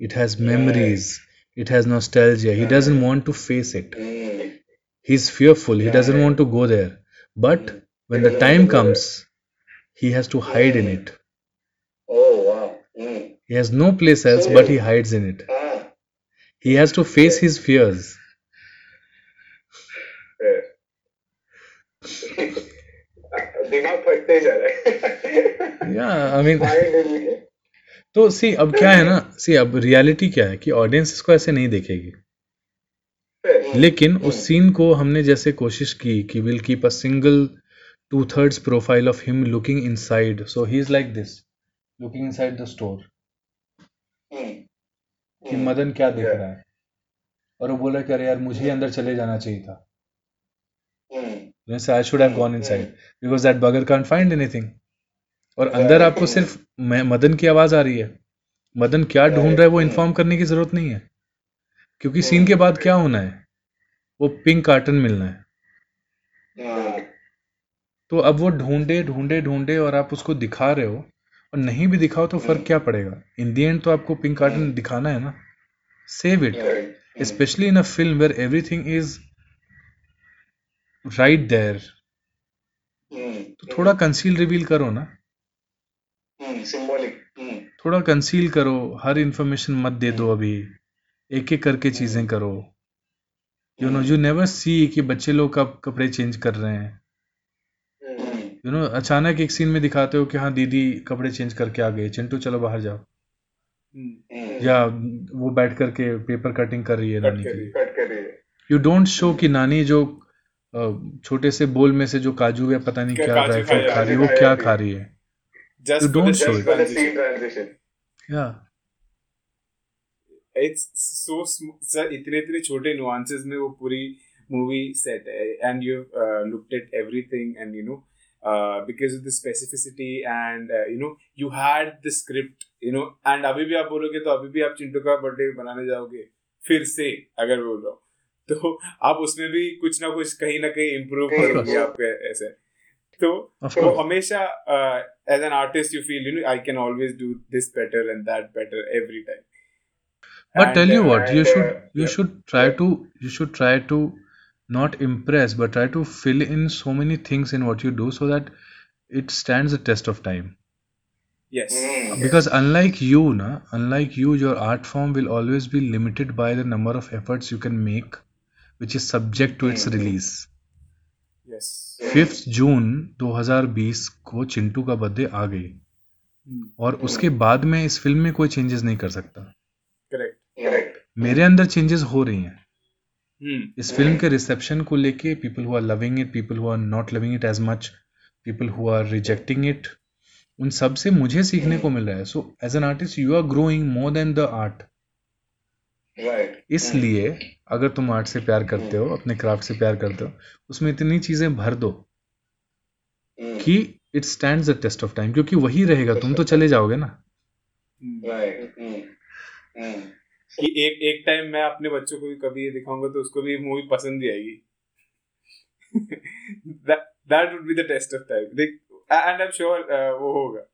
it has memories it has nostalgia. He doesn't want to face it. He's fearful. He doesn't want to go there. But when the time comes he has to hide in it. Oh wow. He has no place else but he hides in it. He has to face his fears. Yeah. I mean तो सी अब क्या है ना? सी अब रियलिटी क्या है कि ऑडियंस इसको ऐसे नहीं देखेगी। लेकिन उस सीन को हमने जैसे कोशिश की कि will keep a single two thirds profile of him looking inside so he is like this looking inside the store. कि मदन क्या देख रहा है? और वो बोला कि अरे यार मुझे ही अंदर चले जाना चाहिए था. I should have gone inside because that bugger can't find anything और अंदर आपको सिर्फ़ मदन की आवाज़ आ रही है। मदन क्या ढूंढ रहा है वो इन्फॉर्म करने की ज़रूरत नहीं है। क्योंकि सीन के बाद क्या होना है? वो पिंक कार्टन मिलना है। Ah. तो अब वो ढूंढे ढूंढे ढूंढे और आप उसको दिखा रहे हो। और नहीं भी दिखाओ तो फ़र्क क्या पड़ेगा? इन दी एंड तो आपको पिंक कार्टन दिखाना है ना। Save it specially in a film film everything is right Hmm. तो थोड़ा कंसील रिवील करो ना। Hmm. Symbolic. Hmm. थोड़ा कंसील करो हर इंफॉर्मेशन मत दे दो अभी। एक एक करके चीज़ें करो। You know you never see कि बच्चे लोग कब कपड़े चेंज कर रहे हैं. यू नो अचानक एक सीन में दिखाते हो कि हाँ दीदी कपड़े चेंज करके आ गए। चिंटू चलो बाहर जाओ. या वो बैठ करके पेपर कटिंग कर रही है नानी की। यू डोंट शो कि नानी जो छोटे से बोल में से जो काजू या पता नहीं क्या ड्राई फ्रूट खा रही है वो क्या खा रही है। Just You for don't the show scene it. for the transition. scene transition. it's so sm- sir इतने इतने छोटे nuances में वो पूरी मूवी सेट है and you looked at everything and you know because of the specificity and uh, you know you had the script you know and अभी भी आप बोलोगे तो अभी भी आप चिंटू का बर्थडे बनाने जाओगे फिर से अगर बोल रहा हूँ तो आप उसमें भी कुछ ना कुछ कहीं ना कहीं इम्प्रूव करोगे आपके ऐसे though. So, course. Uh, as an artist, you feel, you know, I can always do this better and that better every time. But tell you what, you uh, should you should try to you should try to not impress, but try to fill in so many things in what you do so that it stands the test of time. Yes. Mm, because unlike you, na, unlike you, your art form will always be limited by the number of efforts you can make, which is subject to its mm-hmm. release. Fifth June 2020 को चिंटू का बर्थडे आ गई Hmm. और उसके बाद मैं इस फ़िल्म में कोई चेंजेस नहीं कर सकता Correct. Correct. मेरे अंदर चेंजेस हो रही हैं Hmm. इस फ़िल्म के रिसेप्शन को लेके people who are loving it people who are not loving it as much people who are rejecting it उन सबसे मुझे सीखने को मिल रहा है so as an artist you are growing more than the art. इसलिए अगर तुम आर्ट से प्यार करते हो अपने क्राफ्ट से प्यार करते हो उसमें इतनी चीज़ें भर दो Mm. कि it stand the test of time क्योंकि वही रहेगा तुम तो चले जाओगे ना। Hmm. Right. कि एक एक टाइम मैं अपने बच्चों को भी कभी ये दिखाऊँगा तो उसको भी मूवी पसंद ही आएगी। That that would be the test of time. They, and I'm sure uh, वो होगा।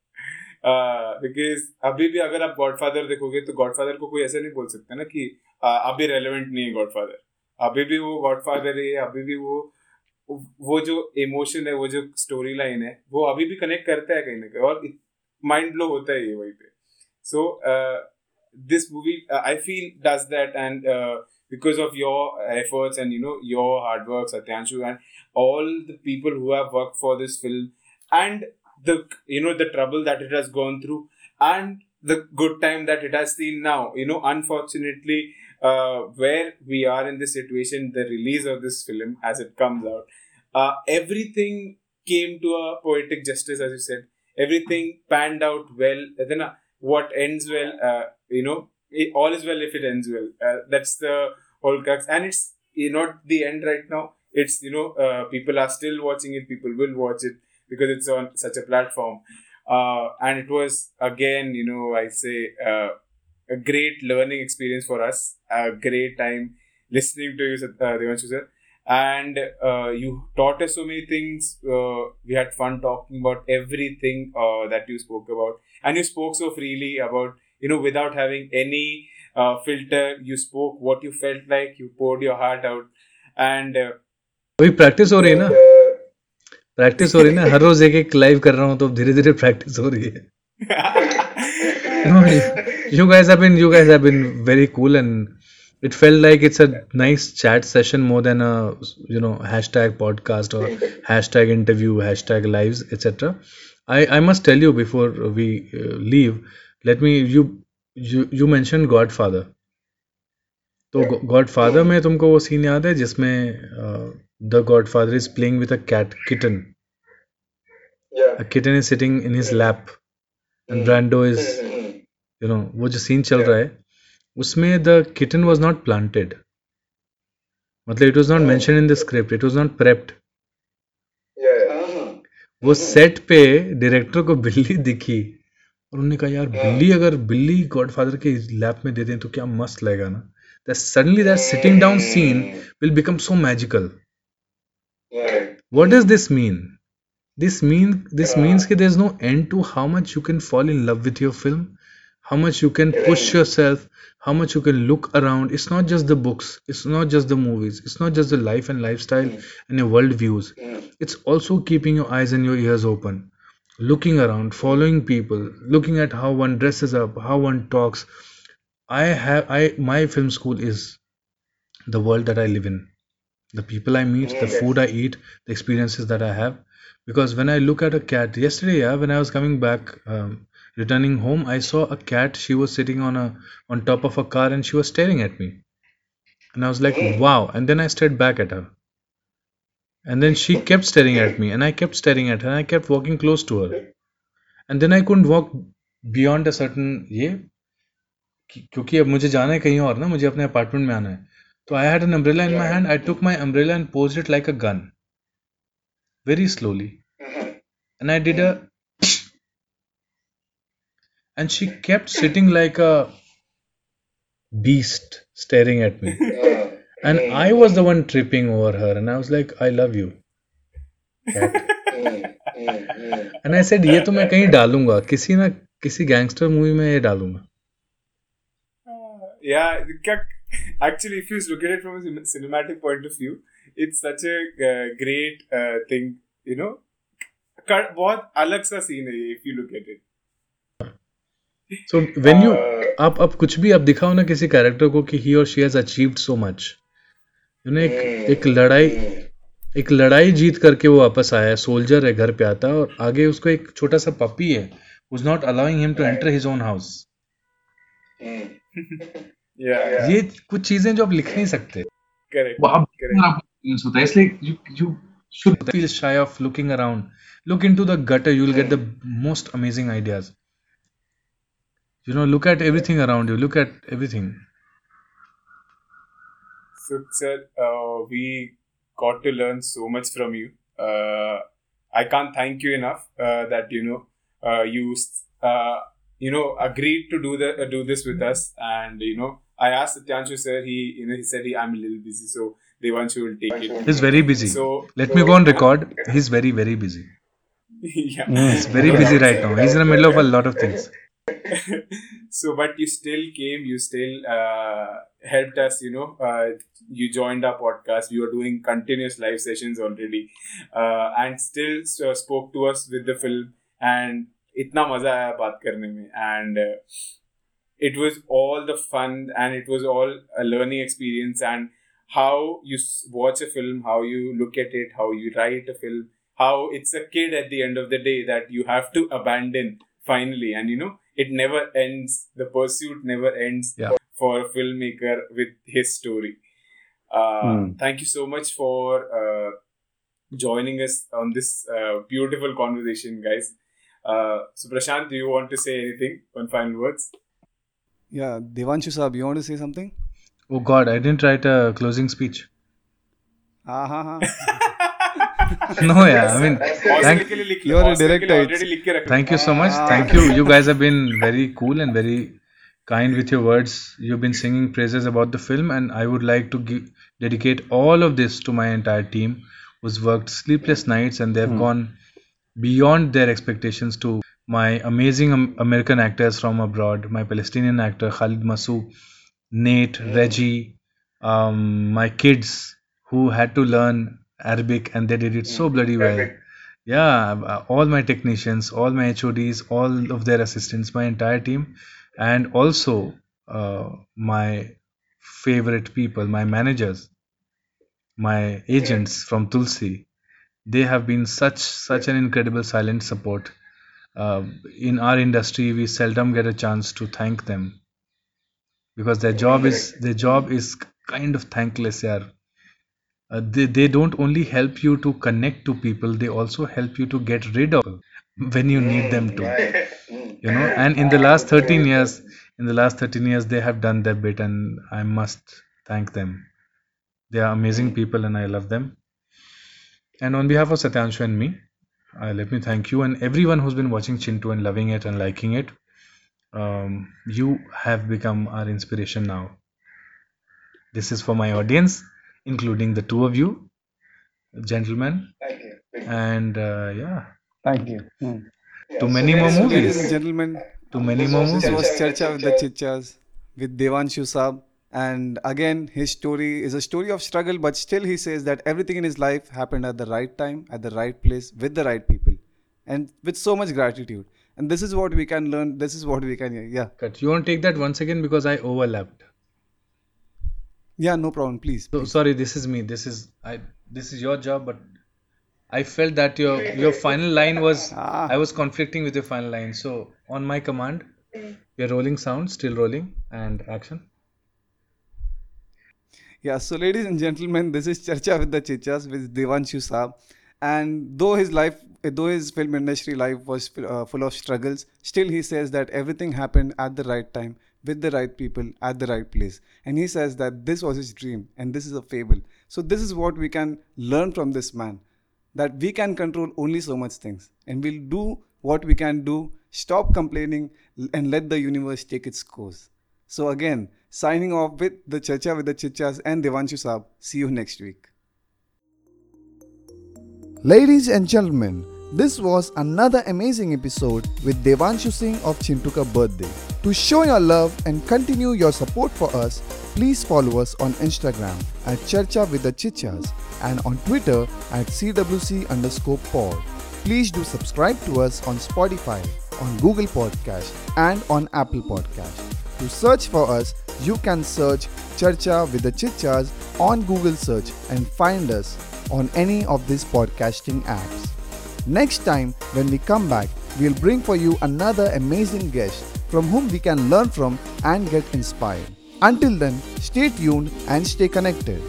बिकॉज़ अभी भी अगर आप गॉडफादर देखोगे तो गॉडफादर को कोई ऐसा नहीं बोल सकता ना कि अभी रेलिवेंट नहीं है गॉडफादर अभी भी वो गॉडफादर है, अभी भी वो वो जो इमोशन है, वो जो स्टोरी लाइन है, वो अभी भी कनेक्ट करता है कहीं ना कहीं, और माइंड ब्लो होता है ये वहीं पे। So this movie I feel does that and because of your efforts and you know your hard work Satyanshu and all the people who this film and the you know the trouble that it has gone through and the good time that it has seen now. You know unfortunately uh, where we are in this situation the release of this film as it comes out uh, everything came to a poetic justice as you said. Everything panned out well. Then uh, what ends well uh, you know it, all is well if it ends well. Uh, that's the whole crux. And it's you know the end right now. It's you know uh, people are still watching it. People will watch it because it's on such a platform uh, and it was again you know i say uh, a great learning experience for us a great time listening to you uh, Devanshu sir and uh, you taught us so many things uh, we had fun talking about everything uh, that you spoke about and you spoke so freely about you know without having any uh, filter you spoke what you felt like you poured your heart out and uh, वही प्रैक्टिस हो रही है ना प्रैक्टिस हो रही है ना? हर रोज एक एक लाइव कर रहा हूँ तो धीरे धीरे प्रैक्टिस हो रही है। You guys have been you guys have been very cool and it felt like it's a nice chat session more than a you know hashtag podcast और hashtag interview hashtag lives etcetera I I must tell you before we leave let me you you mention Godfather तो गॉड फादर में तुमको वो सीन याद है जिसमें the Godfather is playing with a cat kitten Yeah. a kitten is sitting in his lap and Brando is Mhm. you know वो जो सीन चल रहा है उसमें the kitten was not planted मतलब it was not mentioned in the script it was not prepped Yeah. Uh-huh. वो सेट पे डायरेक्टर को बिल्ली दिखी और उन्होंने कहा यार बिल्ली अगर बिल्ली गॉडफादर के लैप में दे दें तो क्या मस्त लगेगा ना that suddenly that sitting down scene will become so magical Right. What does this mean? This mean this means that there's no end to how much you can fall in love with your film how much you can push yourself how much you can look around. It's not just the books it's not just the movies it's not just the life and lifestyle mm. and your world views mm. it's also keeping your eyes and your ears open looking around following people looking at how one dresses up how one talks. I have i my film school is the world that i live in the people I meet, the food I eat, the experiences that I have. Because when I look at a cat, yesterday, yeah, when I was coming back, um, returning home, I saw a cat. She was sitting on a on top of a car and she was staring at me, and I was like, wow. And then I stared back at her, and then she kept staring at me, and I kept staring at her, and I kept walking close to her, and then I couldn't walk beyond a certain ये कि- क्योंकि अब मुझे जाना है कहीं और ना मुझे अपने अपार्टमेंट में आना है तो I had an umbrella in my hand I took my umbrella and pose it like a gun very slowly and I did and she kept sitting like a beast staring at me and I was the one tripping over her and I was like I love you and I said ये तो मैं कहीं डालूँगा. किसी ना किसी गैंगस्टर मूवी में ये डालूँगा. या क्या actually if you look at it from a cinematic point of view it's such a uh, great uh, thing you know? बहुत अलग सा सीन है if you look at it so when you आप अब कुछ भी आप दिखाओ ना किसी कैरेक्टर को कि ही और she has achieved so much you know एक हम्म, एक लड़ाई हम्म। एक लड़ाई जीत करके वो वापस आया है सोल्जर है घर पे आता है और आगे उसको एक छोटा सा पप्पी है not allowing him to enter his own house Yeah, ये कुछ चीजें जो आप लिख नहीं सकते correct. वो आप Correct. आपको experience होता है इसलिए you you should feel shy of looking around look into the gutter you'll get the most amazing ideas you know look at everything around you look at everything So, sir, uh, we got to learn so much from you. Uh, I can't thank you enough uh, that you know uh, you uh, you know agreed to do the uh, do this with us, and you know I asked Satyanshu sir. He you know he said he, I'm a little busy, so Devanshu will take it. He's very busy. So let so, me go on record. He's very very busy. yeah, mm, he's very busy right now. He's in the middle of a lot of things. so, but you still came. You still uh, helped us. You know, uh, you joined our podcast. You were doing continuous live sessions already, uh, and still uh, spoke to us with the film. And itna maza aaya baat karne mein. And uh, it was all the fun and it was all a learning experience and how you watch a film how you look at it how you write a film how it's a kid at the end of the day that you have to abandon finally. And you know it never ends. The pursuit never ends Yeah. for a filmmaker with his story. Uh, thank you so much for uh, joining us on this uh, beautiful conversation guys. Uh, so prashant do you want to say anything? One final words yeah, Devanshu Saab, you want to say something? Oh God, I didn't write a closing speech. No, yeah. I mean, thank, you are a director. Thank you so much. Ah. Thank you. You guys have been very cool and very kind with your words. You've been singing praises about the film, and I would like to give, dedicate all of this to my entire team, who's worked sleepless nights and they've hmm. gone beyond their expectations to my amazing Am- American actors from abroad, my Palestinian actor Khalid Masu, Nate, Reggie, um, my kids who had to learn Arabic and they did it so bloody well. Yeah, uh, all my technicians, all my HODs, all of their assistants, my entire team, and also uh, my favorite people, my managers, my agents from Tulsi. They have been such such an incredible silent support. Uh, in our industry, we seldom get a chance to thank them because their job is their job is kind of thankless. Yeah, uh, they, they don't only help you to connect to people they also help you to get rid of when you need them to. You know and in the last 13 years in the last 13 years they have done their bit and i must thank them. They are amazing people and i love them. And on behalf of satyanshu and me uh, let me thank you and everyone who's been watching chintu and loving it and liking it. Um, you have become our inspiration now. This is for my audience including the two of you gentlemen. Thank you. and uh, yeah. Thank you. to many more So, ladies movies. and gentlemen, to many more this movies. Was Charcha with the Chichas with Devanshu Saab. And again, his story is a story of struggle, but still he says that everything in his life happened at the right time, at the right place, with the right people, and with so much gratitude. And this is what we can learn. This is what we can, yeah, cut you want to take that once again because i overlapped yeah, no problem, please. so sorry this is me this is i this is your job but i felt that your your final line was Ah. i was conflicting with your final line so on my command we are rolling sound still rolling and action Yeah, so ladies and gentlemen, this is Charcha with the Chichas with Devanshu Saab. And though his life, though his film industry life was uh, full of struggles, still he says that everything happened at the right time, with the right people, at the right place. And he says that this was his dream and this is a fable. So this is what we can learn from this man that we can control only so much things and we'll do what we can do stop complaining and let the universe take its course so again signing off with the chacha with the chichas and devanshu saab see you next week Ladies and gentlemen, this was another amazing episode with Devanshu Singh of Chintuka Birthday. To show your love and continue your support for us, please follow us on Instagram at Charcha with the Chichas and on Twitter at CWC underscore pod. Please do subscribe to us on Spotify, on Google Podcast and on Apple Podcast. To search for us, you can search Charcha with the Chichas on Google search and find us on any of these podcasting apps. Next time, when we come back, we'll bring for you another amazing guest from whom we can learn from and get inspired. Until then, stay tuned and stay connected.